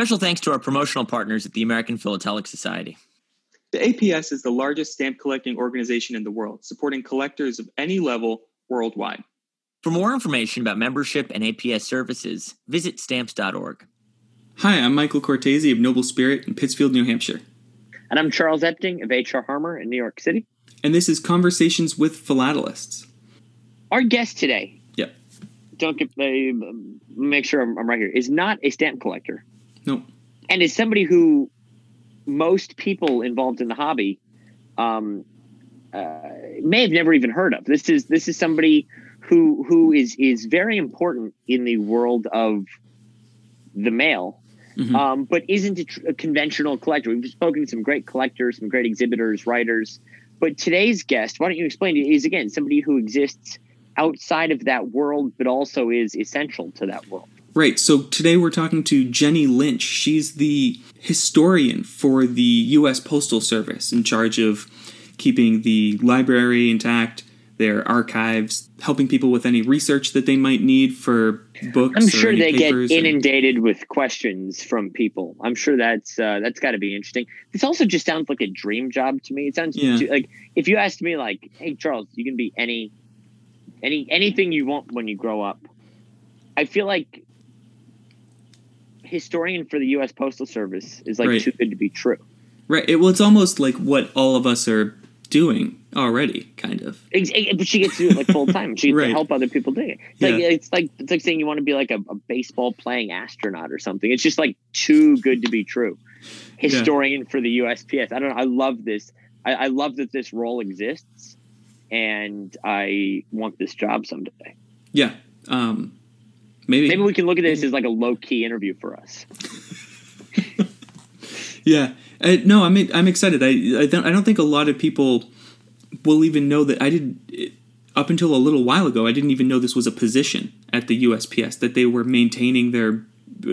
Special thanks to our promotional partners at the American Philatelic Society. The APS is the largest stamp collecting organization in the world, supporting collectors of any level worldwide. For more information about membership and APS services, visit stamps.org. Hi, I'm Michael Cortese of Noble Spirit in Pittsfield, New Hampshire. And I'm Charles Epting of HR Harmer in New York City. And this is Conversations with Philatelists. Our guest today, Yep. don't get, uh, make sure I'm, I'm right here, is not a stamp collector No. and is somebody who most people involved in the hobby um, uh, may have never even heard of. This is this is somebody who who is is very important in the world of the mail, Mhm. um, but isn't a, tr- a conventional collector. We've spoken to some great collectors, some great exhibitors, writers. But today's guest, why don't you explain it, is again somebody who exists outside of that world, but also is essential to that world. Right. So today we're talking to Jenny Lynch. She's the historian for the U.S. Postal Service in charge of keeping the library intact, their archives, helping people with any research that they might need for books. I'm sure they get papers or- inundated with questions from people. I'm sure that's uh, that's got to be interesting. This also just sounds like a dream job to me. It sounds Yeah. too- like if you asked me, like, "Hey, Charles, you can be any, any, anything you want when you grow up." I feel like historian for the U.S. Postal Service is like Right. too good to be true. Right. It, well, it's almost like what all of us are doing already, kind of. Ex- But she gets to do it like full time. She gets Right. to help other people do it. It's like it's like it's like saying you want to be like a, a baseball playing astronaut or something. It's just like too good to be true. Historian for the USPS. I don't know. I love this. I, I love that this role exists, and I want this job someday. Yeah. Um, maybe. Maybe we can look at this as like a low key interview for us. Yeah, uh, no, I'm I'm excited. I I don't I don't think a lot of people will even know that I did up until a little while ago. I didn't even know this was a position at the USPS that they were maintaining their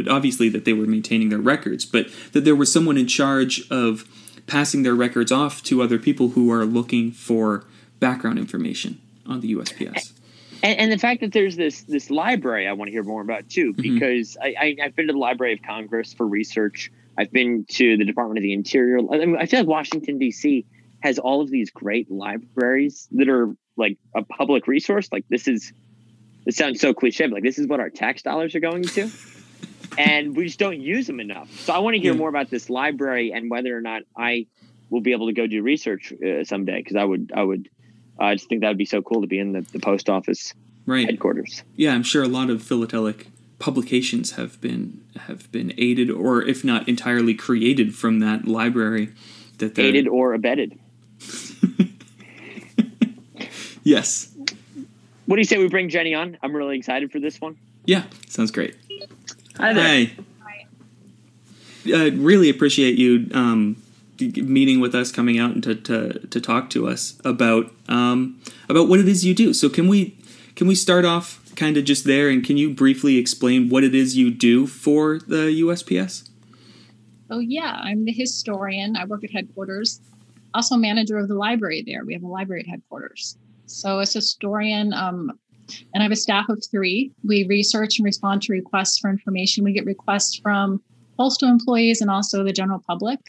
obviously that they were maintaining their records, but that there was someone in charge of passing their records off to other people who are looking for background information on the USPS. And, and the fact that there's this this library, I want to hear more about too, because I, I I've been to the Library of Congress for research. I've been to the Department of the Interior. I, mean, I feel like Washington D.C. has all of these great libraries that are like a public resource. Like this is, it sounds so cliche, but like this is what our tax dollars are going to, and we just don't use them enough. So I want to hear Yeah. more about this library and whether or not I will be able to go do research uh, someday because I would I would. I just think that would be so cool to be in the, the post office Right. headquarters. Yeah, I'm sure a lot of philatelic publications have been have been aided or if not entirely created from that library that they're Aided or abetted. Yes. What do you say we bring Jenny on? I'm really excited for this one. Yeah, sounds great. Hi there. Hi. I really appreciate you um, g- meeting with us, coming out and to, to, to talk to us about um, about what it is you do. So can we can we start off kind of just there, and can you briefly explain what it is you do for the USPS? Oh, yeah, I'm the historian. I work at headquarters, also manager of the library there. We have a library at headquarters. So, as a historian, um, and I have a staff of three. We research and respond to requests for information. We get requests from postal employees and also the general public.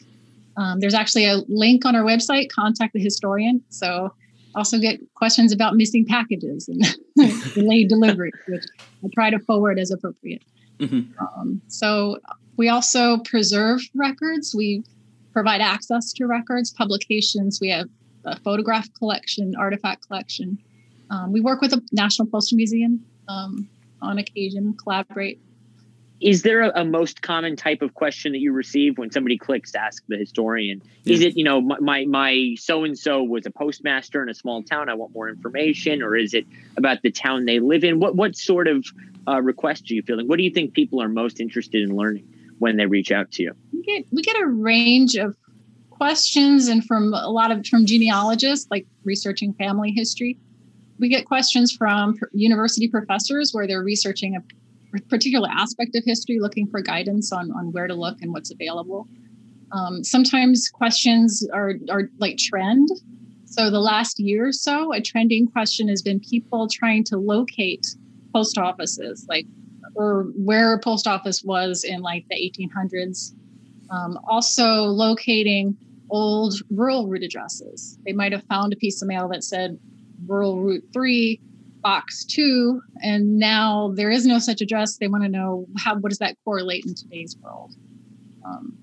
Um, there's actually a link on our website, contact the historian. So, also get questions about missing packages and delayed delivery, which I try to forward as appropriate. Mhm. Um, so we also preserve records. We provide access to records, publications. We have a photograph collection, artifact collection. Um, we work with the National Postal Museum um, on occasion, collaborate. Is there a, a most common type of question that you receive when somebody clicks to ask the historian? Is it, you know, my my, my so and so was a postmaster in a small town. I want more information, or is it about the town they live in? What what sort of uh, request are you feeling? What do you think people are most interested in learning when they reach out to you? We get we get a range of questions, and from a lot of from genealogists, like researching family history. We get questions from university professors where they're researching a particular aspect of history, looking for guidance on, on where to look and what's available. Um, sometimes questions are, are like trend. So, the last year or so, a trending question has been people trying to locate post offices, like or where a post office was in like the 1800s. Um, also locating old rural route addresses. They might have found a piece of mail that said rural route three, box two, and now there is no such address. They want to know how what does that correlate in today's world. Um,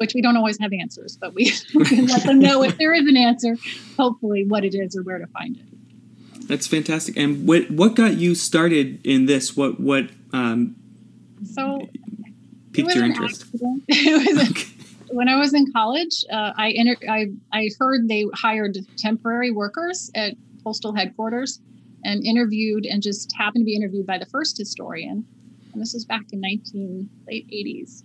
which we don't always have answers, but we, can let them know if there is an answer, hopefully what it is or where to find it. That's fantastic. And what what got you started in this? What what um, so piqued your interest? it was a, when I was in college, uh, I, inter- I I heard they hired temporary workers at postal headquarters and interviewed and just happened to be interviewed by the first historian. And this was back in 19 late 80s.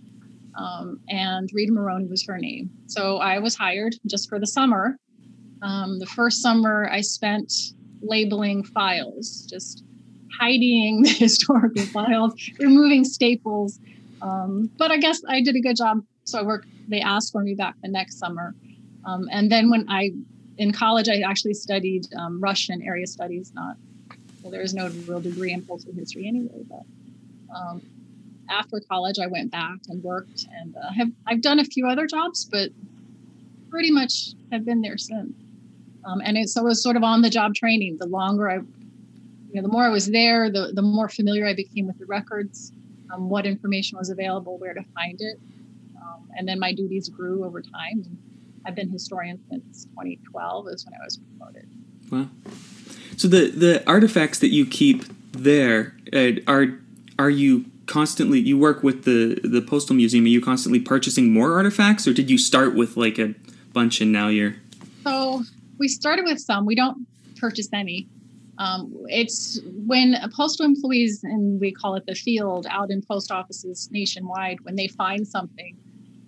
Um, and Rita Moroney was her name. So I was hired just for the summer. Um, the first summer I spent labeling files, just hiding the historical files, removing staples. Um, but I guess I did a good job. So I worked, they asked for me back the next summer. Um, and then when I, in college, I actually studied um, Russian area studies, not, well, there is no real degree in cultural history anyway, but um, after college, I went back and worked, and uh, have I've done a few other jobs, but pretty much have been there since. Um, and it, so it was sort of on the job training. The longer I, you know, the more I was there, the the more familiar I became with the records, um, what information was available, where to find it, um, and then my duties grew over time. I've been historian since 2012 is when I was promoted. Wow. So the the artifacts that you keep there uh, are are you constantly you work with the the postal museum are you constantly purchasing more artifacts or did you start with like a bunch and now you're so we started with some we don't purchase any. Um, it's when postal employees and we call it the field out in post offices nationwide when they find something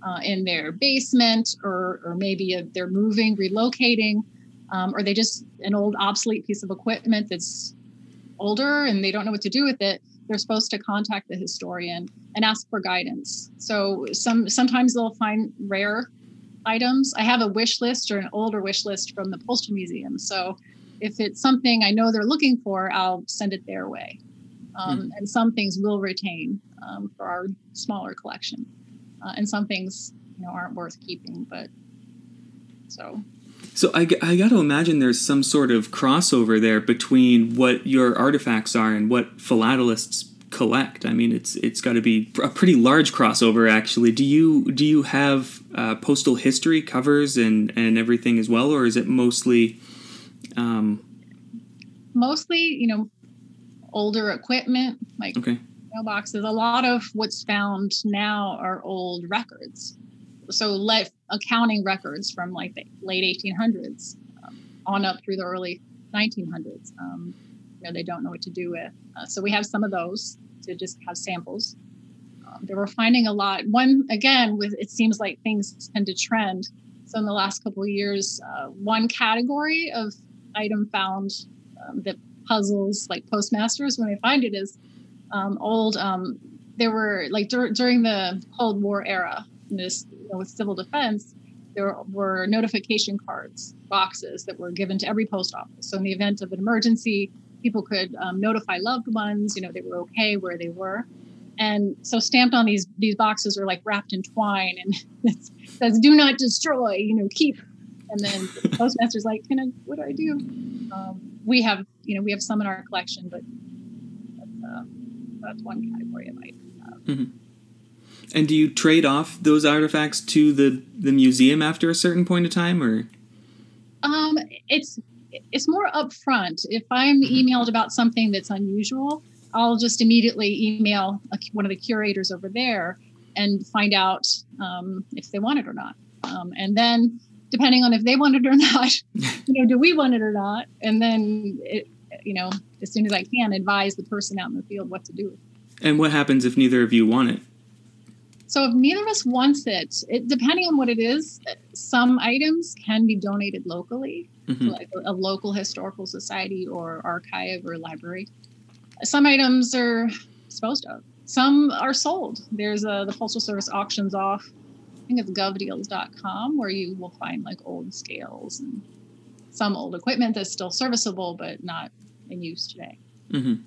uh, in their basement or or maybe a, they're moving relocating um, or they just an old obsolete piece of equipment that's older and they don't know what to do with it they're supposed to contact the historian and ask for guidance. So some sometimes they'll find rare items. I have a wish list or an older wish list from the Postal Museum. So if it's something I know they're looking for, I'll send it their way. Um, mm. And some things will retain um, for our smaller collection, uh, and some things you know aren't worth keeping. But so so I, I got to imagine there's some sort of crossover there between what your artifacts are and what philatelists collect. I mean, it's it's got to be a pretty large crossover, actually. Do you do you have uh, postal history covers and and everything as well, or is it mostly? Um, mostly, you know, older equipment like okay. mailboxes. A lot of what's found now are old records so let accounting records from like the late 1800s um, on up through the early 1900s. Um, you know, they don't know what to do with. Uh, so we have some of those to just have samples. Um, they were finding a lot. One again, with it seems like things tend to trend. So in the last couple of years, uh, one category of item found um, that puzzles like postmasters when they find it is um, old. Um, there were like dur- during the Cold War era, this you know, with civil defense, there were notification cards, boxes that were given to every post office. So in the event of an emergency, people could um, notify loved ones, you know, they were okay where they were. And so stamped on these these boxes are like wrapped in twine and it says "Do not destroy," you know, keep. And then the postmaster's like, "Can I? What do I do?" Um, we have, you know, we have some in our collection, but that's, uh, that's one category of items. Mm-hmm. And do you trade off those artifacts to the the museum after a certain point of time, or? Um, it's it's more upfront. If I'm mm-hmm. emailed about something that's unusual, I'll just immediately email a, one of the curators over there and find out um, if they want it or not. Um, and then, depending on if they want it or not, you know, do we want it or not? And then, it, you know, as soon as I can, advise the person out in the field what to do. And what happens if neither of you want it? So if neither of us wants it, it depending on what it is, some items can be donated locally, mm-hmm. like a, a local historical society or archive or library. Some items are disposed of. Some are sold. There's a the Postal Service auctions off. I think it's govdeals.com where you will find like old scales and some old equipment that's still serviceable but not in use today. Mm-hmm.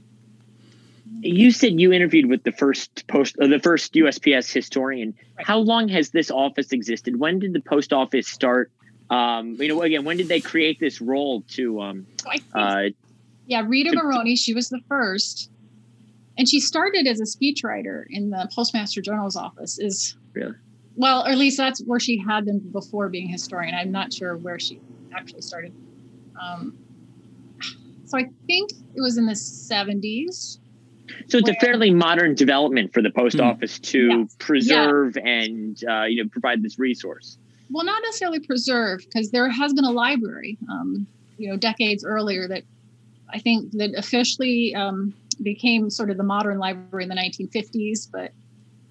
You said you interviewed with the first post, uh, the first USPS historian. Right. How long has this office existed? When did the post office start? Um, you know, again, when did they create this role to? Um, So I think, uh, yeah, Rita to- Moroney, she was the first. And she started as a speechwriter in the Postmaster General's office. Is Really? well, or at least that's where she had been before being historian. I'm not sure where she actually started. Um, so I think it was in the 70s. So it's a fairly modern development for the post Hmm. office to Yes. preserve and uh, you know provide this resource. well not necessarily preserve, because there has been a library um, you know decades earlier that i think that officially um, became sort of the modern library in the 1950s but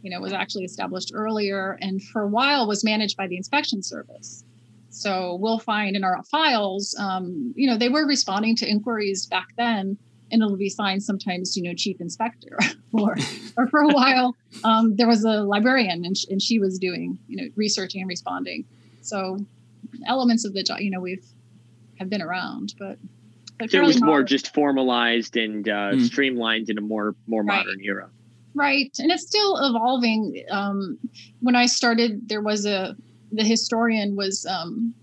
you know was actually established earlier and for a while was managed by the inspection service so we'll find in our files um, you know they were responding to inquiries back then and it'll be signed sometimes you know chief inspector or or for a while um, there was a librarian and, sh- and she was doing you know researching and responding so elements of the job you know we've have been around but, but So it fairly was more just formalized and uh, Hmm. streamlined in a more more Right. modern era. right and it's still evolving um, when i started there was a the historian was um,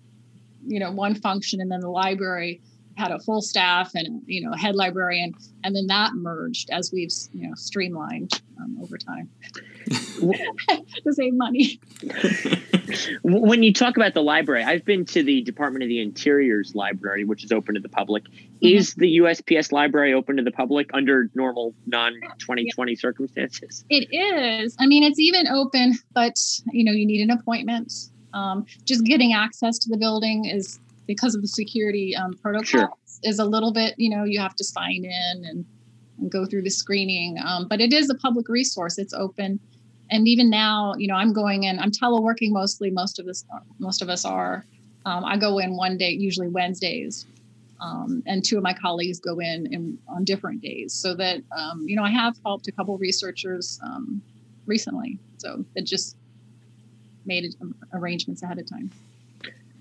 you know one function and then the library had a full staff and you know a head librarian and then that merged as we've you know streamlined um, over time to save money When you talk about the library, I've been to the Department of the Interior's library, which is open to the public. Is the USPS library open to the public under normal non 2020 circumstances? It is. I mean, it's even open, but you know, you need an appointment. Um, just getting access to the building is because of the security um, protocols Sure. is a little bit. You know, you have to sign in and, and go through the screening. Um, but it is a public resource. It's open, and even now, you know, I'm going in. I'm teleworking mostly. Most of us, most of us are. Um, I go in one day, usually Wednesdays, um, and two of my colleagues go in, in on different days so that um, you know i have helped a couple researchers um, recently so it just made um, arrangements ahead of time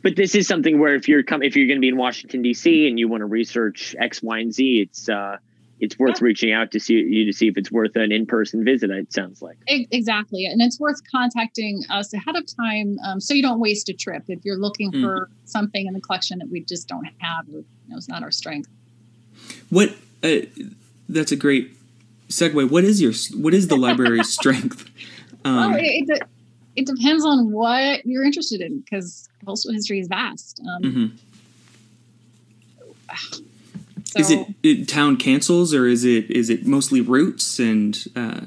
But this is something where if you're com- if you're going to be in Washington D.C. and you want to research X, Y, and Z, it's uh, it's worth reaching out to see you to see if it's worth an in person visit. It sounds like. Exactly and it's worth contacting us ahead of time um, so you don't waste a trip if you're looking Mm. for something in the collection that we just don't have or you know it's not our strength What? Uh, that's a great segue. What is your? What is the library's strength? Um, well it, it, it depends on what you're interested in because postal history is vast um, mhm. so Is it, it town cancels or is it is it mostly routes and? Uh,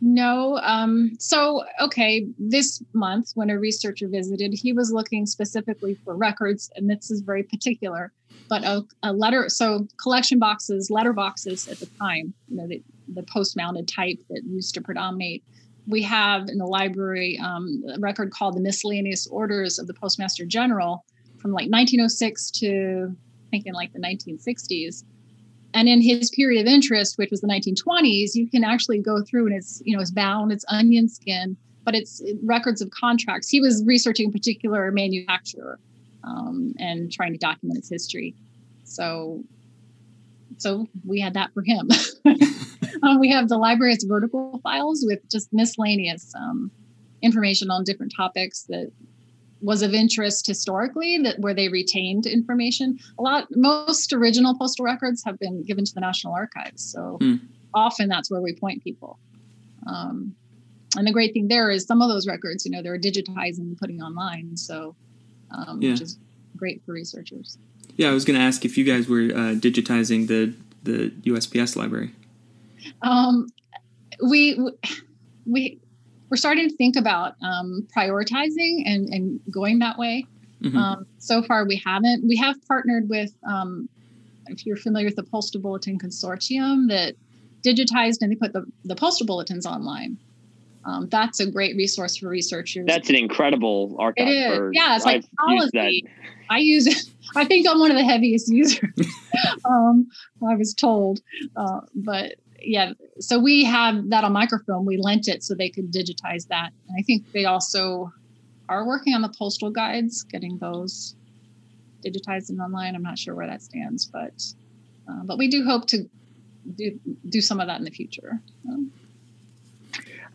No. Um, so, okay, this month when a researcher visited, he was looking specifically for records, and this is very particular, but a, a letter, so collection boxes, letter boxes at the time, you know, the, the post mounted type that used to predominate. We have in the library um, a record called the Miscellaneous Orders of the Postmaster General from like 1906 to I think in like the 1960s and in his period of interest which was the 1920s you can actually go through and it's you know it's bound it's onion skin but it's records of contracts. He was researching a particular manufacturer um, and trying to document its history. So so we had that for him um, we have the library's vertical files with just miscellaneous um, information on different topics that was of interest historically that where they retained information a lot most original postal records have been given to the national archives so Hmm. often that's where we point people um, and the great thing there is some of those records you know they're digitizing and putting online so um, Yeah. which is great for researchers yeah, I was going to ask if you guys were uh, digitizing the the USPS library. Um, we we we're starting to think about um, prioritizing and, and going that way Mhm. Um, so far, we haven't. We have partnered with, um, if you're familiar with the Postal Bulletin Consortium, that digitized and they put the, the postal bulletins online. Um, that's a great resource for researchers. That's an incredible archive. is. for- Yeah, it's like I've policy. I use it. I think I'm one of the heaviest users. um, I was told, uh, but yeah. So we have that on microfilm. We lent it so they could digitize that, and I think they also are working on the postal guides, getting those digitized and online. I'm not sure where that stands, but uh, but we do hope to do do some of that in the future. Um,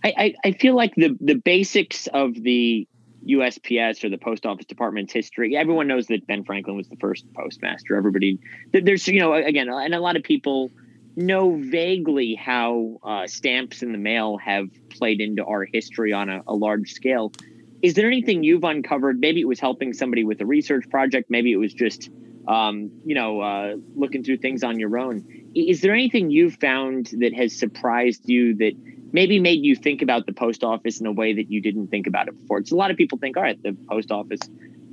I, I, I feel like the the basics of the USPS or the post office department's history. Everyone knows that Ben Franklin was the first postmaster. Everybody, there's you know again, and a lot of people know vaguely how uh, stamps in the mail have played into our history on a, a large scale. Is there anything you've uncovered? Maybe it was helping somebody with a research project. Maybe it was just um, you know uh, looking through things on your own. Is there anything you've found that has surprised you that maybe made you think about the post office in a way that you didn't think about it before. It's a lot of people think, all right, the post office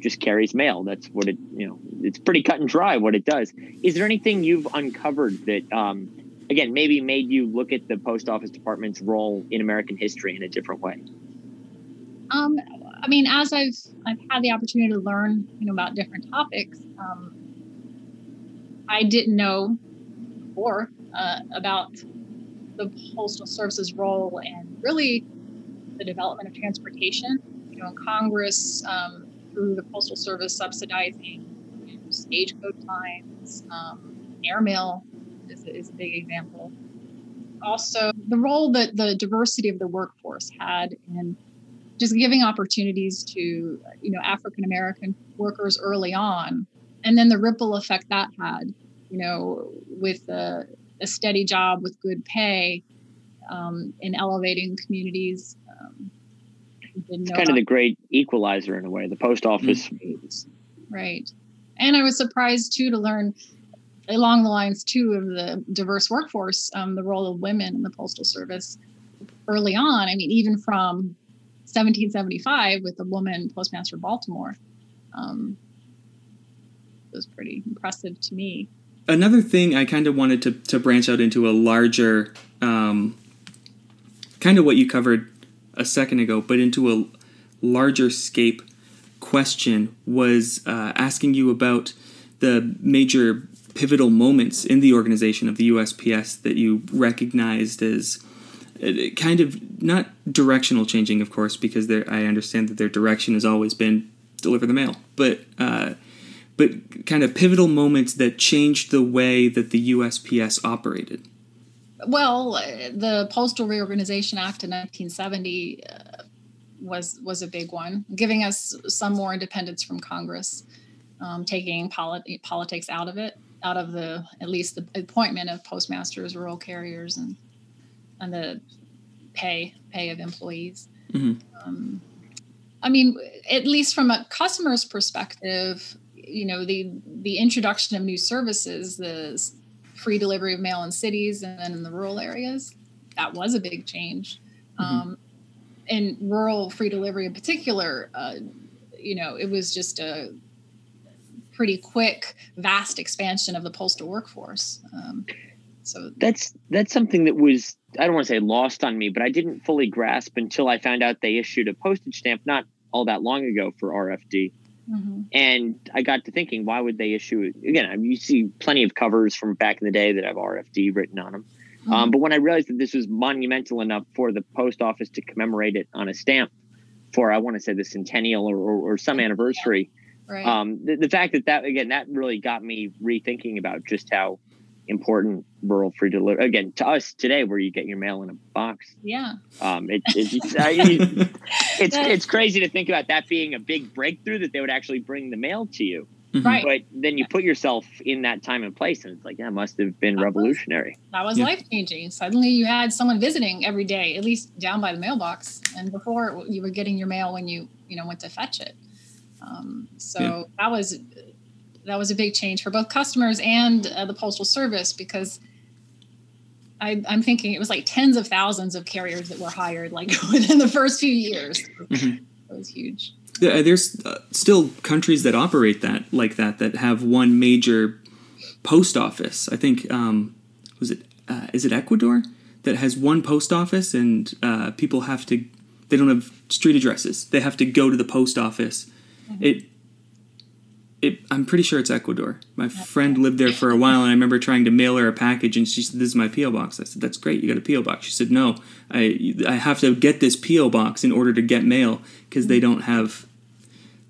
just carries mail. That's what it, you know, it's pretty cut and dry what it does. Is there anything you've uncovered that, um, again, maybe made you look at the post office department's role in American history in a different way? Um, I mean, as I've I've had the opportunity to learn, you know, about different topics, um, I didn't know before uh, about the Postal Service's role and really the development of transportation. You know, in Congress, um, through the Postal Service subsidizing stagecoach lines, um, airmail is, is a big example. Also, the role that the diversity of the workforce had in just giving opportunities to you know African American workers early on, and then the ripple effect that had, you know, with the a steady job with good pay um, in elevating communities. Um, it's kind of the great equalizer in a way, the post office. Right. right. And I was surprised too to learn along the lines too of the diverse workforce, um, the role of women in the postal service early on. I mean, even from 1775 with the woman postmaster Baltimore, um, was pretty impressive to me another thing I kind of wanted to, to branch out into a larger, um, kind of what you covered a second ago, but into a larger scape question was uh, asking you about the major pivotal moments in the organization of the USPS that you recognized as uh, kind of not directional changing, of course, because I understand that their direction has always been deliver the mail, but uh, but kind of pivotal moments that changed the way that the USPS operated? Well, the Postal Reorganization Act of 1970 uh, was was a big one, giving us some more independence from Congress, um, taking polit- politics out of it, out of the at least the appointment of postmasters, rural carriers, and and the pay pay of employees. Mm-hmm. Um, I mean, at least from a customer's perspective, you know the the introduction of new services the free delivery of mail in cities and then in the rural areas that was a big change. Mm-hmm. um, in rural free delivery in particular uh, you know it was just a pretty quick vast expansion of the postal workforce. Um, so that's that's something that was i don't want to say lost on me but i didn't fully grasp until i found out they issued a postage stamp not all that long ago for rfd Mm-hmm. And I got to thinking, why would they issue it? Again, I mean, you see plenty of covers from back in the day that have RFD written on them. Mm-hmm. Um, but when I realized that this was monumental enough for the post office to commemorate it on a stamp for, I want to say, the centennial or, or, or some anniversary, yeah. right. um, the, the fact that that, again, that really got me rethinking about just how important rural free delivery again to us today where you get your mail in a box. Yeah. Um it, it, it's I, it's it's crazy to think about that being a big breakthrough that they would actually bring the mail to you. Mm-hmm. right. But then you put yourself in that time and place and it's like that must have been that revolutionary. Was, that was yeah. life changing suddenly you had someone visiting every day at least down by the mailbox and before you were getting your mail when you you know went to fetch it. Um, so yeah. that was that was a big change for both customers and uh, the postal service because I, am thinking it was like tens of thousands of carriers that were hired like within the first few years. Mm-hmm. It was huge. Yeah, there's uh, still countries that operate that like that that have one major post office. I think um, was it uh, is it Ecuador that has one post office and uh, people have to they don't have street addresses. They have to go to the post office. Mm-hmm. It it, I'm pretty sure it's Ecuador. My friend lived there for a while, and I remember trying to mail her a package, and she said, "This is my PO box." I said, "That's great. You got a PO box." She said, "No, I I have to get this PO box in order to get mail because they don't have,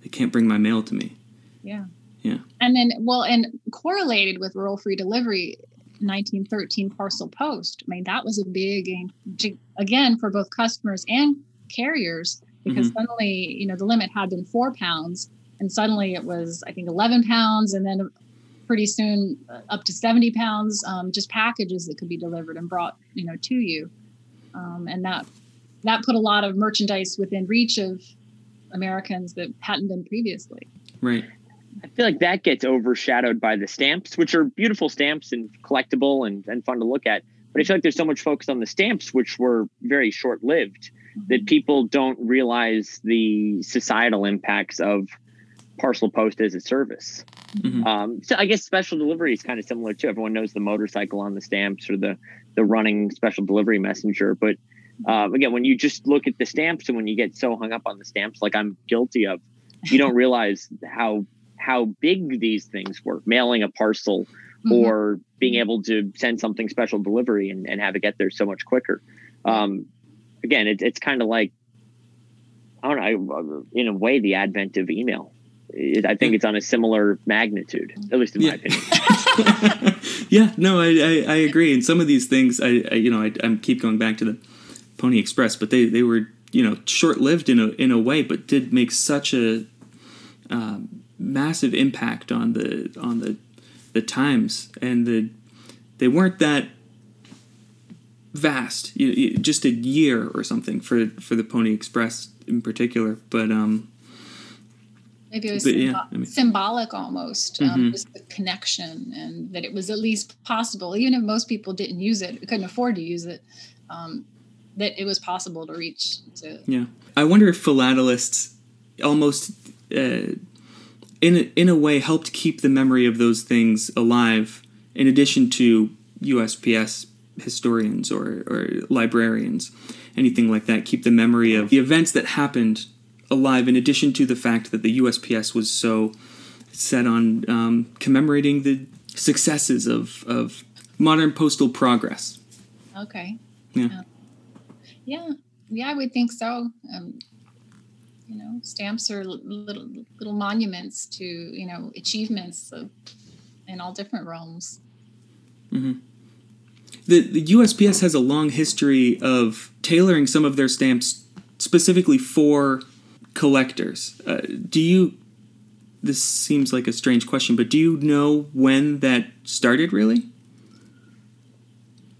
they can't bring my mail to me." Yeah. Yeah. And then, well, and correlated with rural free delivery, 1913 parcel post. I mean, that was a big game again for both customers and carriers because mm-hmm. suddenly, you know, the limit had been four pounds, and suddenly it was, I think, 11 pounds, and then pretty soon uh, up to 70 pounds, um, just packages that could be delivered and brought, you know, to you, um, and that that put a lot of merchandise within reach of Americans that hadn't been previously. Right. I feel like that gets overshadowed by the stamps, which are beautiful stamps and collectible and, and fun to look at. But I feel like there's so much focus on the stamps, which were very short lived, mm-hmm. that people don't realize the societal impacts of parcel post as a service. Mm-hmm. Um, so I guess special delivery is kind of similar too. Everyone knows the motorcycle on the stamps or the the running special delivery messenger, but um, again, when you just look at the stamps and when you get so hung up on the stamps, like I'm guilty of, you don't realize how how big these things were. Mailing a parcel mm-hmm. or being able to send something special delivery and, and have it get there so much quicker. Um, again, it, it's kind of like I don't know. In a way, the advent of email. I think it's on a similar magnitude, at least in my opinion. yeah, no, I, I, I, agree. And some of these things, I, I you know, I, I keep going back to the Pony Express, but they, they were you know short lived in a in a way, but did make such a um, massive impact on the on the the times and the they weren't that vast you, you, just a year or something for for the pony express in particular but um maybe it was yeah, I mean, symbolic almost um, mm-hmm. just the connection and that it was at least possible even if most people didn't use it couldn't afford to use it um, that it was possible to reach to. Yeah, I wonder if philatelists almost, uh, in a, in a way, helped keep the memory of those things alive. In addition to USPS historians or, or librarians, anything like that, keep the memory of the events that happened alive. In addition to the fact that the USPS was so set on um, commemorating the successes of, of modern postal progress. Okay. Yeah. yeah. Yeah, yeah, I would think so. Um, you know, stamps are little little monuments to you know achievements of, in all different realms. Mm-hmm. The the USPS has a long history of tailoring some of their stamps specifically for collectors. Uh, do you? This seems like a strange question, but do you know when that started? Really?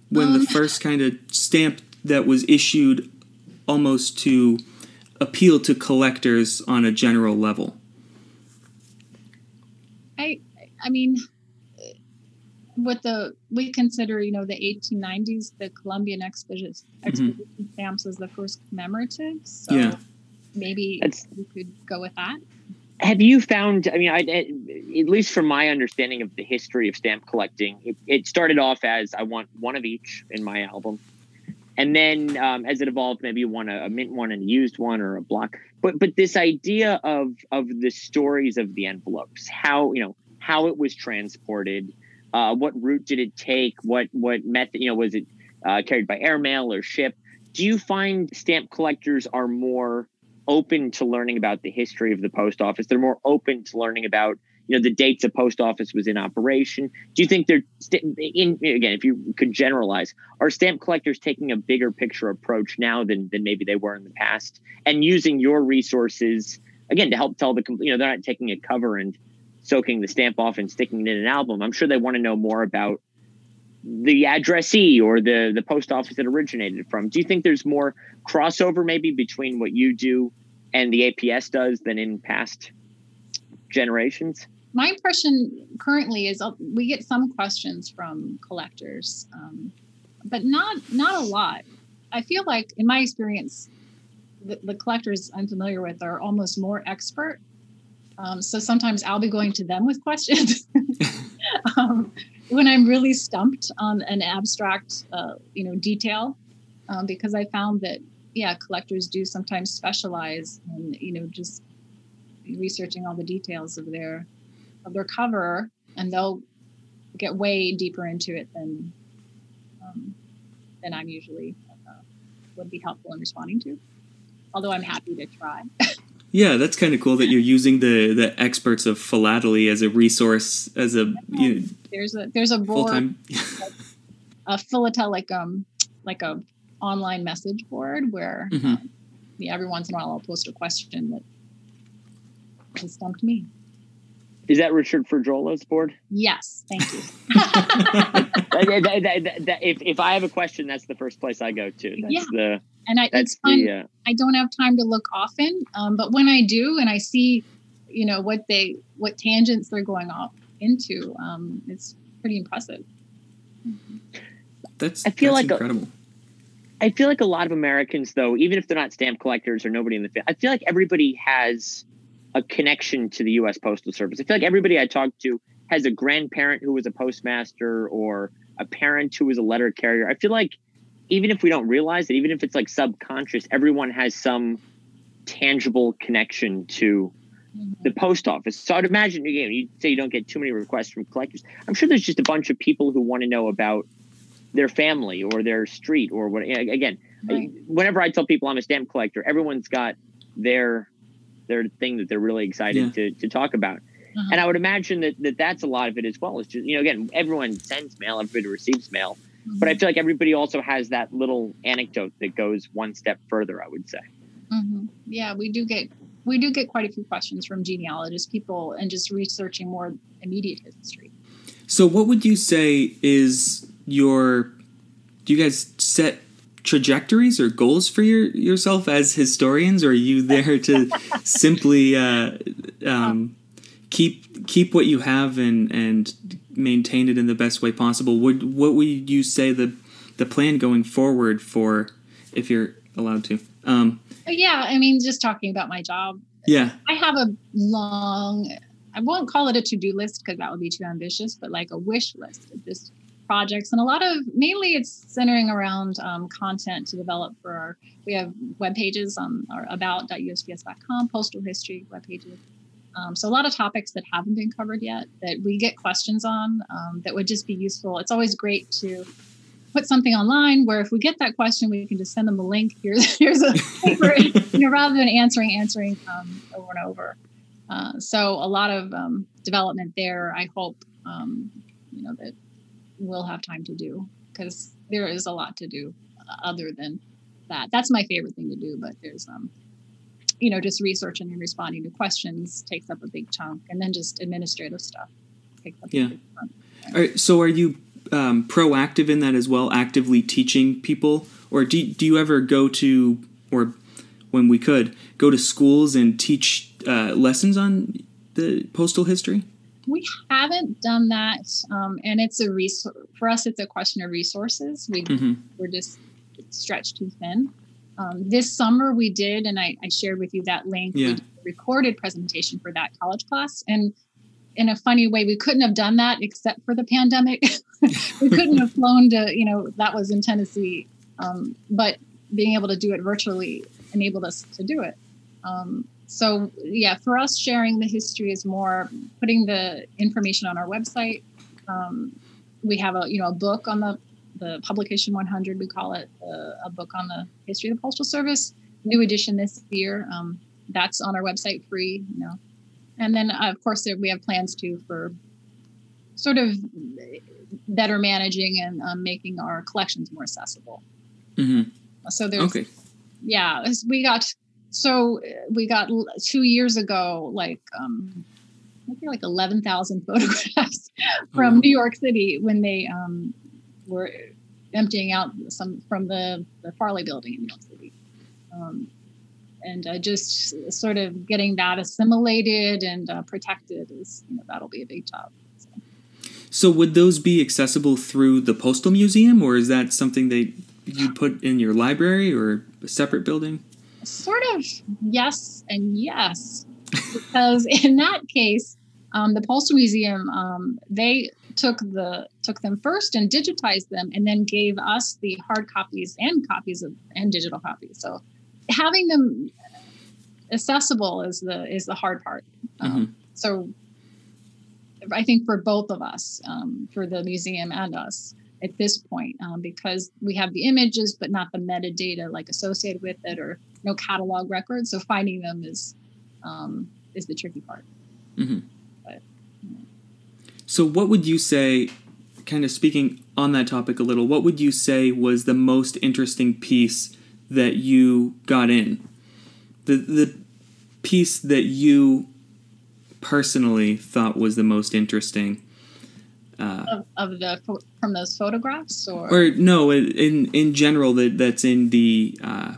When um, the first kind of stamp that was issued almost to appeal to collectors on a general level? I I mean what the we consider you know the 1890s the Columbian expedition, mm-hmm. expedition mm-hmm. stamps as the first commemorative so yeah. Maybe That's, we could go with that have you found i mean I, at least from my understanding of the history of stamp collecting it, it started off as i want one of each in my album and then um, as it evolved, maybe you want a, a, mint one and a used one or a block. But but this idea of of the stories of the envelopes, how you know how it was transported, uh, what route did it take, what what method you know was it uh, carried by airmail or ship? Do you find stamp collectors are more open to learning about the history of the post office? They're more open to learning about you know the dates a post office was in operation. Do you think they're in again if you could generalize are stamp collectors taking a bigger picture approach now than than maybe they were in the past? And using your resources again to help tell the you know they're not taking a cover and soaking the stamp off and sticking it in an album. I'm sure they want to know more about the addressee or the the post office that originated from do you think there's more crossover maybe between what you do and the aps does than in past generations? My impression currently is uh, we get some questions from collectors, um, but not not a lot. I feel like, in my experience, the, the collectors I'm familiar with are almost more expert. Um, so sometimes I'll be going to them with questions um, when I'm really stumped on an abstract, uh, you know, detail, um, because I found that yeah, collectors do sometimes specialize in you know just researching all the details of their of their cover, and they'll get way deeper into it than um, than I'm usually uh, would be helpful in responding to. Although I'm happy to try. Yeah, that's kind of cool that you're using the the experts of philately as a resource as a you know, there's a there's a full board time. a philatelic um like a online message board where Mhm. um, yeah, every once in a while I'll post a question that has stumped me. Is that Richard Frajola's board? Yes, thank you. That- that- that- that- that- if, if I have a question, that's the first place I go to. That's Yeah. the and I, that's it's fun. the uh, I don't have time to look often, um, but when I do, and I see, you know, what they what tangents they're going off into, um, it's pretty impressive. That's I feel that's like incredible. I feel like a lot of Americans, though, even if they're not stamp collectors or nobody in the field, I feel like everybody has a connection to the U.S. Postal Service. I feel like everybody I talk to has a grandparent who was a postmaster or a parent who was a letter carrier. I feel like even if we don't realize it, even if it's like subconscious, everyone has some tangible connection to the post office. So I'd imagine again, you say you don't get too many requests from collectors. I'm sure there's just a bunch of people who want to know about their family or their street or what. Again, Right. whenever I tell people I'm a stamp collector, everyone's got their their thing that they're really excited Yeah. to to talk about. Uh-huh. And I would imagine that, that that's a lot of it as well. It's just you know again, everyone sends mail, everybody receives mail, but I feel like everybody also has that little anecdote that goes one step further. I would say. hmm Yeah, we do get we do get quite a few questions from genealogists, people, and just researching more immediate history. So, what would you say is your? Do you guys set trajectories or goals for your yourself as historians, or are you there to simply uh, um, keep keep what you have and and maintain it in the best way possible? Would what would you say the the plan going forward for, if you're allowed to? Um, yeah, I mean, just talking about my job, yeah, I have a long, I won't call it a to do list because that would be too ambitious, but like a wish list of just projects. And a lot of, mainly it's centering around um, content to develop for our, we have web pages on our about.usps.com, postal history web pages. Um, so a lot of topics that haven't been covered yet that we get questions on um, that would just be useful. It's always great to put something online where if we get that question, we can just send them a link. Here's here's a paper, you know, rather than answering answering um, over and over. Uh, so a lot of um, development there. I hope um, you know that we'll have time to do because there is a lot to do uh, other than that. That's my favorite thing to do. But there's um, you know, just researching and responding to questions takes up a big chunk, and then just administrative stuff takes up Yeah. a big chunk. All right, so are you um, proactive in that as well, actively teaching people, or do do you ever go to or when we could go to schools and teach uh, lessons on the postal history? We haven't done that, um, and it's a resource for us. It's a question of resources. We hmm we're just stretched too thin. Um, this summer we did, and I, I shared with you that link. Yeah. We did a recorded presentation for that college class, and in a funny way, we couldn't have done that except for the pandemic. we couldn't have flown to, you know, that was in Tennessee, um, but being able to do it virtually enabled us to do it. Um, so yeah, for us, sharing the history is more putting the information on our website. Um, we have a you know a book on the the publication 100 we call it uh, a book on the history of the postal service new edition this year um, that's on our website free you know and then uh, of course there, we have plans too for sort of better managing and um, making our collections more accessible hmm so there's Okay. yeah we got so uh, we got two years ago like um I think like 11,000 photographs from wow. New York City when they um, were emptying out some from the, the Farley building in New York City. Um, and uh, just sort of getting that assimilated and uh, protected is, you know, that'll be a big job. So. So would those be accessible through the postal museum, or is that something that you put in your library or a separate building? Sort of yes and yes, because in that case, um, the Postal Museum um, they took the took them first and digitized them, and then gave us the hard copies and copies of and digital copies. So having them accessible is the is the hard part. Um, So I think for both of us, um, for the museum and us, at this point um, because we have the images but not the metadata like associated with it or no catalog records so finding them is um, is the tricky part. Mm-hmm. So, what would you say, kind of speaking on that topic a little, what would you say was the most interesting piece that you got in? The, the piece that you personally thought was the most interesting? Uh, of, of, the from those photographs, or or no, in in general that that's in the uh,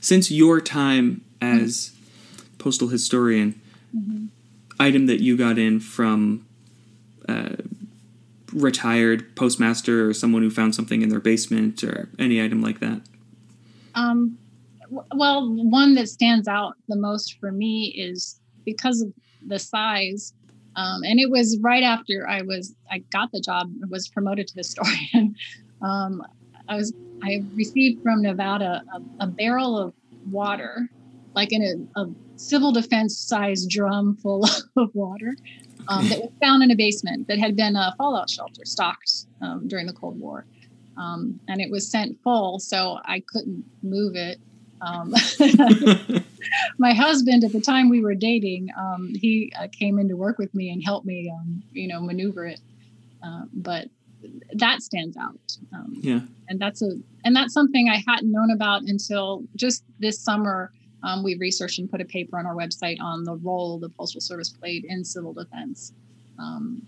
since your time as mm-hmm. postal historian, mm-hmm. item that you got in from uh, retired postmaster or someone who found something in their basement or any item like that. Um, well, one that stands out the most for me is because of the size. Um, and it was right after I was I got the job, was promoted to historian. um, I was I received from Nevada a, a barrel of water, like in a, a civil defense size drum full of water, um, that was found in a basement that had been a fallout shelter stocked um, during the Cold War. Um, and it was sent full, so I couldn't move it. Um, my husband, at the time we were dating, um, he uh, came in to work with me and helped me, um, you know, maneuver it. Uh, but that stands out. Um, yeah, and that's a and that's something I hadn't known about until just this summer. Um, we researched and put a paper on our website on the role the postal service played in civil defense. Um,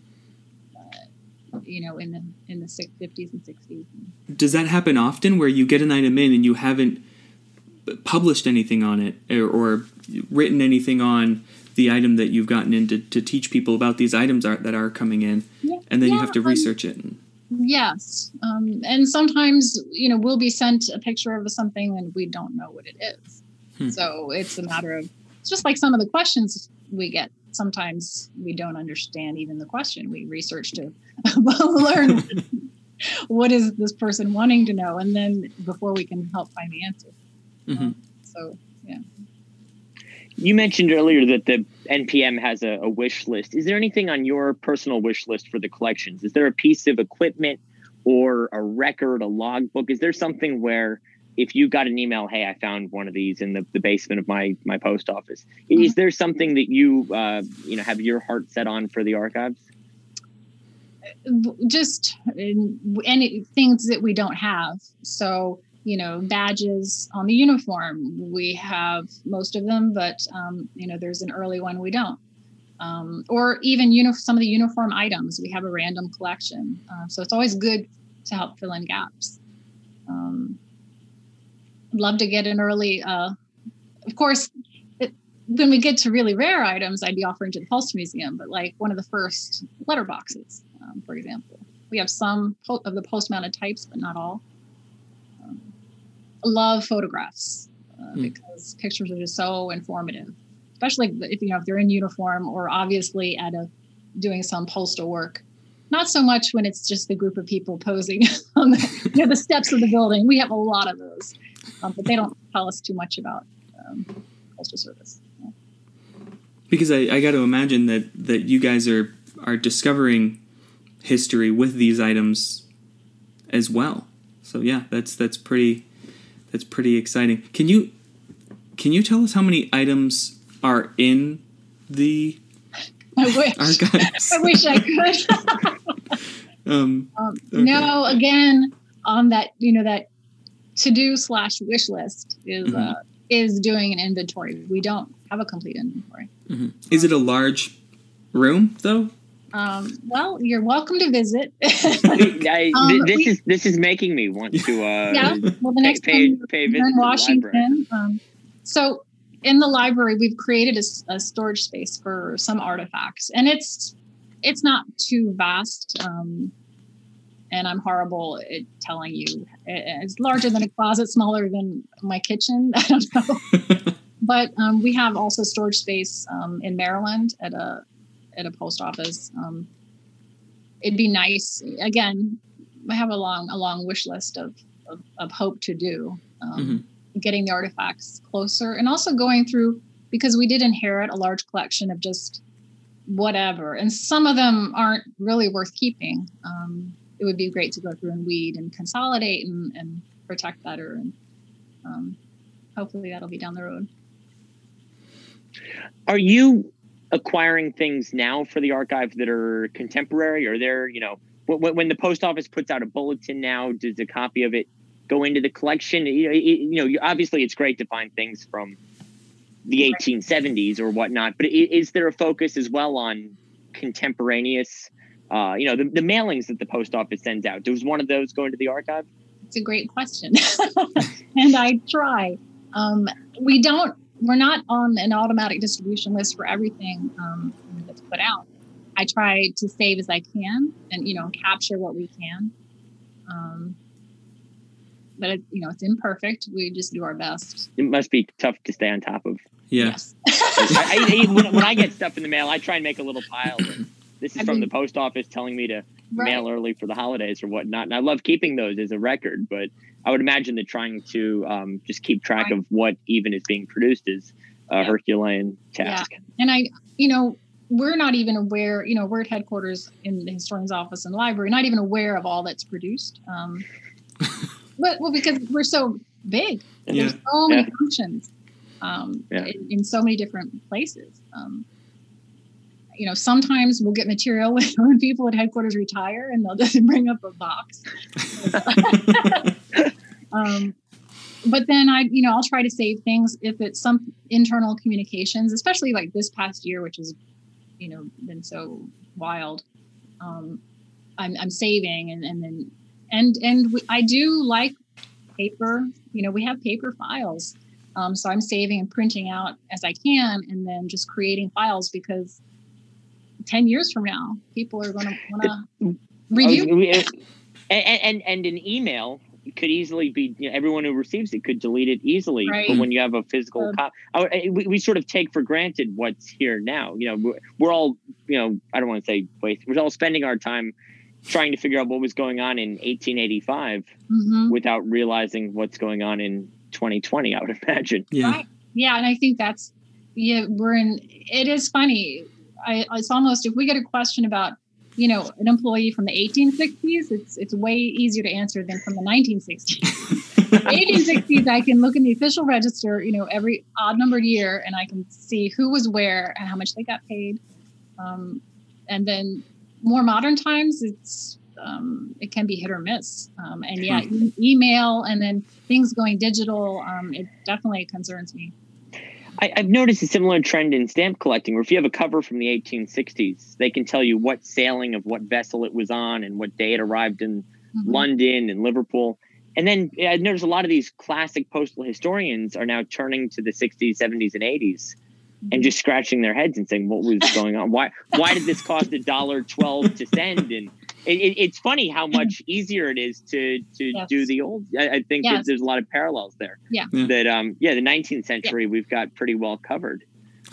uh, you know, in the in the 50s and 60s. Does that happen often, where you get an item in and you haven't published anything on it or, or, written anything on the item that you've gotten in to, to teach people about these items are, that are coming in yeah, and then yeah, you have to um, research um, it and, yes um, and sometimes you know we'll be sent a picture of something and we don't know what it is hmm. so it's a matter of it's just like some of the questions we get sometimes we don't understand even the question we research to learn what is this person wanting to know and then before we can help find the answer Mm-hmm. so yeah. You mentioned earlier that the NPM has a, a, wish list. Is there anything on your personal wish list for the collections? Is there a piece of equipment or a record, a logbook? Is there something where if you got an email, hey, I found one of these in the, the basement of my my post office, mm-hmm. is there something that you uh, you know have your heart set on for the archives? Just any things that we don't have. So you know badges on the uniform we have most of them but um, you know there's an early one we don't um, or even uni- some of the uniform items we have a random collection uh, so it's always good to help fill in gaps um, love to get an early uh, of course it, when we get to really rare items i'd be offering to the postal museum but like one of the first letter boxes um, for example we have some of the post mounted types but not all love photographs uh, mm. because pictures are just so informative, especially if you know if they're in uniform or obviously at a doing some postal work. Not so much when it's just the group of people posing on the, you know, the steps of the building. We have a lot of those, um, but they don't tell us too much about um, postal service. Yeah. Because I, I got to imagine that that you guys are are discovering history with these items as well. So yeah, that's that's pretty that's pretty exciting. Can you can you tell us how many items are in the I wish. archives? I wish I could. um, um, okay. No, again, on that you know that to do slash wish list is mm-hmm. uh, is doing an inventory. We don't have a complete inventory. Mm-hmm. Is it a large room though? Um, well, you're welcome to visit. I, um, this we, is this is making me want to. Uh, yeah. Well, the next pay, time pay, pay in Washington. Um, so in the library, we've created a, a, storage space for some artifacts, and it's it's not too vast. And I'm horrible at telling you. It's larger than a closet, smaller than my kitchen. I don't know. but um, we have also storage space um, in Maryland at a at a post office. Um, it'd be nice. Again, I have a long a long wish list of of, of hope to do. Um, mm-hmm. Getting the artifacts closer, and also going through because we did inherit a large collection of just whatever, and some of them aren't really worth keeping. Um, it would be great to go through and weed and consolidate and, and protect better, and um, hopefully that'll be down the road. Are you acquiring things now for the archive that are contemporary? Or there, you know, when, when the post office puts out a bulletin now, does a copy of it go into the collection? You know, you know, obviously it's great to find things from the 1870s or whatnot, but is there a focus as well on contemporaneous? Uh, you know, the, the mailings that the post office sends out. Does one of those go into the archive? It's a great question, and I try. Um, we don't. We're not on an automatic distribution list for everything um, that's put out. I try to save as I can, and you know, capture what we can. Um, but it, you know, it's imperfect. We just do our best. It must be tough to stay on top of. Yeah. Yes. I, I, when, when, I get stuff in the mail, I try and make a little pile. This is I from mean, the post office telling me to right. mail early for the holidays or whatnot. And I love keeping those as a record, but I would imagine that trying to um, just keep track right. of what even is being produced is a yeah. Herculean task. Yeah. And I, you know, we're not even aware, you know, we're at headquarters in the historian's office and library, not even aware of all that's produced. Um, but well, because we're so big, yeah. there's so many functions um, in, in, so many different places. Um, you know, sometimes we'll get material when, people at headquarters retire and they'll just bring up a box. um, but then I, you know, I'll try to save things if it's some internal communications, especially like this past year, which has, you know, been so wild. Um, I'm, I'm saving and, and then, and, and we, I do like paper, you know, we have paper files. Um, so I'm saving and printing out as I can and then just creating files because 10 years from now, people are going to want to review. and, and, and an email could easily be you know, everyone who receives it could delete it easily right. but when you have a physical uh, copy we, we sort of take for granted what's here now you know we're, we're all you know i don't want to say waste we're all spending our time trying to figure out what was going on in 1885 mm-hmm. without realizing what's going on in 2020 i would imagine yeah right. yeah and i think that's yeah we're in it is funny I, it's almost if we get a question about you know an employee from the 1860s, it's it's way easier to answer than from the 1960s. 1860s, I can look in the official register, you know, every odd numbered year, and I can see who was where and how much they got paid. Um, and then more modern times, it's um, it can be hit or miss. Um, and yeah, e- email and then things going digital, um, it definitely concerns me. I, have noticed a similar trend in stamp collecting, where if you have a cover from the 1860s, they can tell you what sailing of what vessel it was on and what day it arrived in mm-hmm. London and Liverpool. And then I noticed a lot of these classic postal historians are now turning to the 60s, 70s, and 80s and mm-hmm. just scratching their heads and saying, "What was going on? Why? Why did this cost a dollar twelve to send?" And it, it, it's funny how much easier it is to to yes. do the old. I, I think yes. there's a lot of parallels there. Yeah. That um yeah the 19th century yeah. we've got pretty well covered.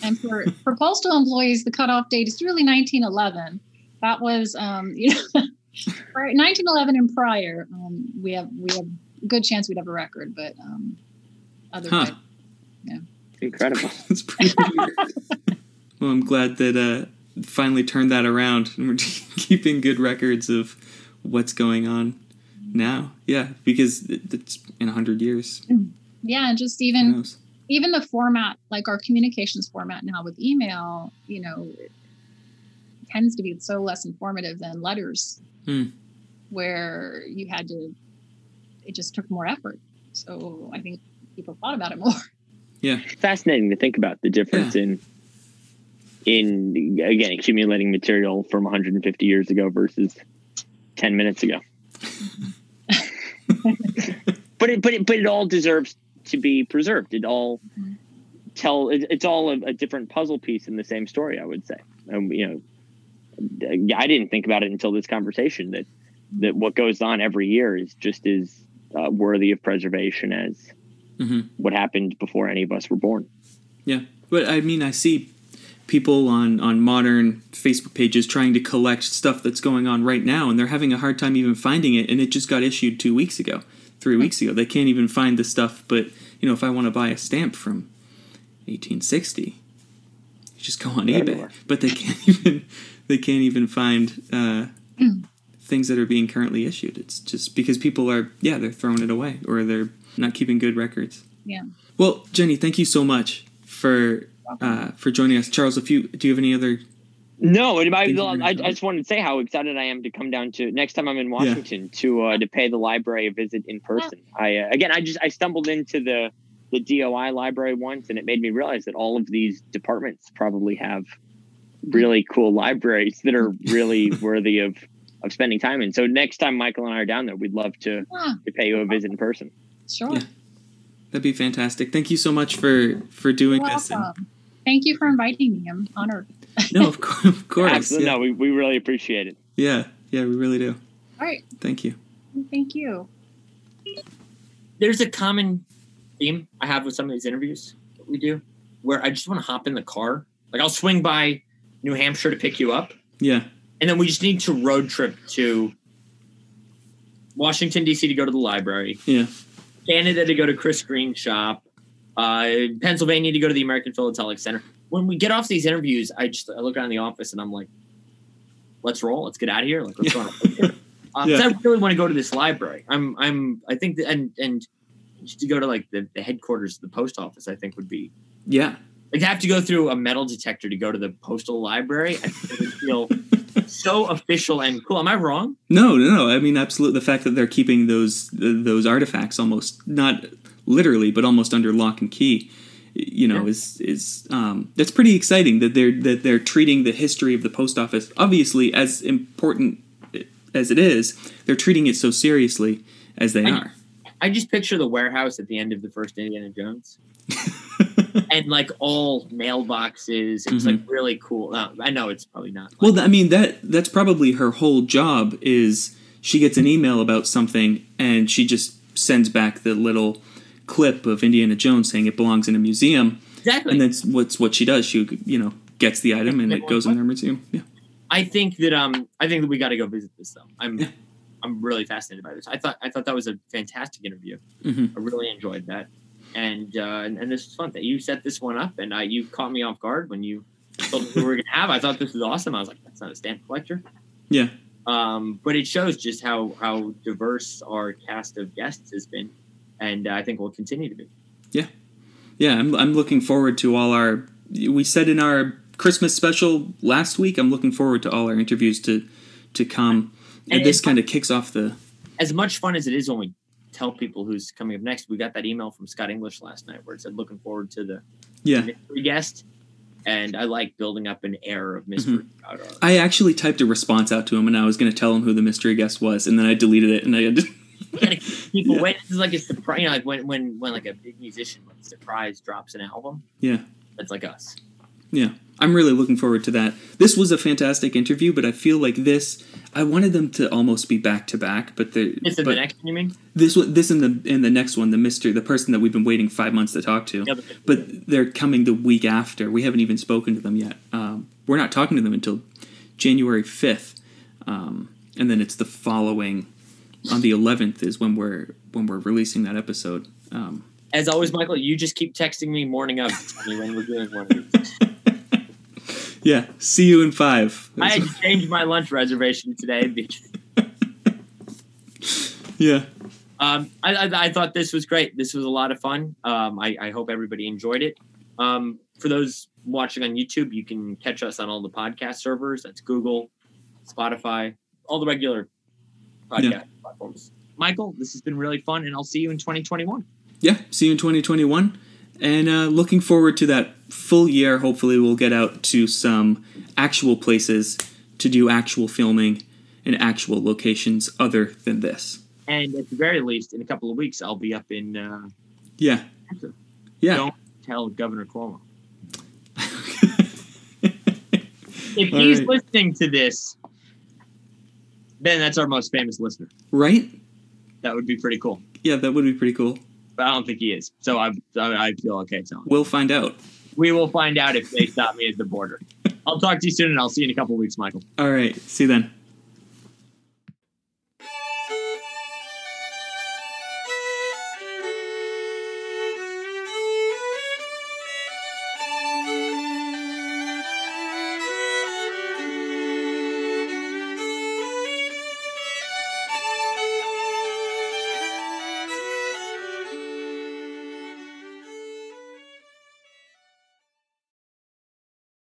And for for postal employees, the cutoff date is really 1911. That was um you know 1911 and prior. Um, we have we have a good chance we'd have a record, but um otherwise, huh. yeah. Incredible. That's pretty weird. well, I'm glad that uh finally turned that around and we're keeping good records of what's going on now. Yeah, because it's in 100 years. Yeah, and just even even the format, like our communications format now with email, you know, tends to be so less informative than letters, hmm. where you had to, it just took more effort. So I think people thought about it more. Yeah. Fascinating to think about the difference yeah. in in again accumulating material from 150 years ago versus 10 minutes ago. but it but it but it all deserves to be preserved. It all tell it, it's all a, a, different puzzle piece in the same story. I would say. Um, you know, I didn't think about it until this conversation that that what goes on every year is just as uh, worthy of preservation as mm-hmm. what happened before any of us were born. Yeah, but I mean, I see people on on modern Facebook pages trying to collect stuff that's going on right now, and they're having a hard time even finding it. And it just got issued two weeks ago, three weeks ago. They can't even find the stuff. But you know, if I want to buy a stamp from 1860, you just go on eBay. But they can't even they can't even find uh, things that are being currently issued. It's just because people are yeah they're throwing it away or they're not keeping good records. Yeah. Well, Jenny, thank you so much for uh, for joining us, Charles. If you do, you have any other? No, I, I, I, I just wanted to say how excited I am to come down to next time I'm in Washington to uh, to pay the library a visit in person. I uh, again, I just I stumbled into the the DOI library once, and it made me realize that all of these departments probably have really cool libraries that are really worthy of of spending time in. So next time Michael and I are down there, we'd love to Yeah, to pay you a visit in person. sure. Yeah. That'd be fantastic. Thank you so much for for doing You're this. And, welcome. Thank you for inviting me. I'm honored. no, of course, of course. Absolutely, Yeah. no, we, we really appreciate it. yeah, yeah, we really do. All right. Thank you. Thank you. There's a common theme I have with some of these interviews that we do where I just want to hop in the car. Like I'll swing by New Hampshire to pick you up, Yeah, and then we just need to road trip to Washington D.C. to go to the library, yeah, Canada to go to Chris Green's shop, uh, Pennsylvania to go to the American Philatelic Center. When we get off these interviews, I just I look around the office and I'm like, "Let's roll. Let's get out of here. Like, let's go on a road trip." Uh, Yeah. I really want to go to this library. I'm I'm I think that, and and just to go to like the, the headquarters of the post office, I think would be yeah. like to have to go through a metal detector to go to the postal library. I think it would feel so official and cool. Am I wrong? No, no, no. I mean, absolutely. The fact that they're keeping those those artifacts almost not literally, but almost under lock and key, you know, Yeah. is is um, that's pretty exciting that they're that they're treating the history of the post office obviously as important as it is. They're treating it so seriously as they I- are. I just picture the warehouse at the end of the first Indiana Jones. and like all mailboxes. It's like really cool. Uh, I know it's probably not. Like, Well, I mean that that's probably her whole job is she gets an email about something and she just sends back the little clip of Indiana Jones saying it belongs in a museum, exactly. and that's what's what she does. She you know gets the item and it goes in her museum. Yeah, I think that um I think that we got to go visit this though. I'm Yeah. I'm really fascinated by this. I thought I thought that was a fantastic interview. Mhm. I really enjoyed that, and uh, and, and this was fun. That you set this one up, and uh, you caught me off guard when you told me we were gonna have. I thought this was awesome. I was like, that's not a stamp collector. yeah, Um, but it shows just how how diverse our cast of guests has been, and uh, I think will continue to be. yeah. Yeah, I'm I'm looking forward to all our. We said in our Christmas special last week. I'm looking forward to all our interviews to to come. And, And this kind of kicks off the. as much fun as it is when we tell people who's coming up next, we got that email from Scott English last night where it said looking forward to the Yeah, mystery guest. And I like building up an air of mystery. about our- I actually typed a response out to him, and I was going to tell him who the mystery guest was, and then I deleted it, and I had to. Gotta keep people Yeah. waiting. It's like a surprise. You know, like when, when when like a big musician like surprise drops an album. Yeah. That's like us. Yeah, I'm really looking forward to that. This was a fantastic interview, but I feel like this. I wanted them to almost be back to back, but the This is but the next one, you mean? this one, this and the and the next one, the Mister, the person that we've been waiting five months to talk to, Yeah, but- but they're coming the week after. We haven't even spoken to them yet. Um, we're not talking to them until January fifth, um, and then it's the following on the eleventh is when we're when we're releasing that episode. Um, As always, Michael, you just keep texting me morning of to tell me when we're doing one yeah, see you in five. I had to change my lunch reservation today. because- yeah. Um, I, I, I thought this was great. This was a lot of fun. Um, I, I hope everybody enjoyed it. Um, for those watching on YouTube, you can catch us on all the podcast servers. That's Google, Spotify, all the regular podcast Yeah. Platforms. Michael, this has been really fun, and I'll see you in 2021. yeah, see you in 2021. And uh, looking forward to that full year. Hopefully, we'll get out to some actual places to do actual filming in actual locations other than this. And at the very least, in a couple of weeks, I'll be up in. Uh, Yeah. Yeah. Don't tell Governor Cuomo. If All he's right. listening to this, then that's our most famous listener. right? That would be pretty cool. Yeah, that would be pretty cool. But I don't think he is. So I, I, I feel okay telling. We'll find out. We will find out if they stop me at the border. I'll talk to you soon, and I'll see you in a couple of weeks, Michael. All right. See you then.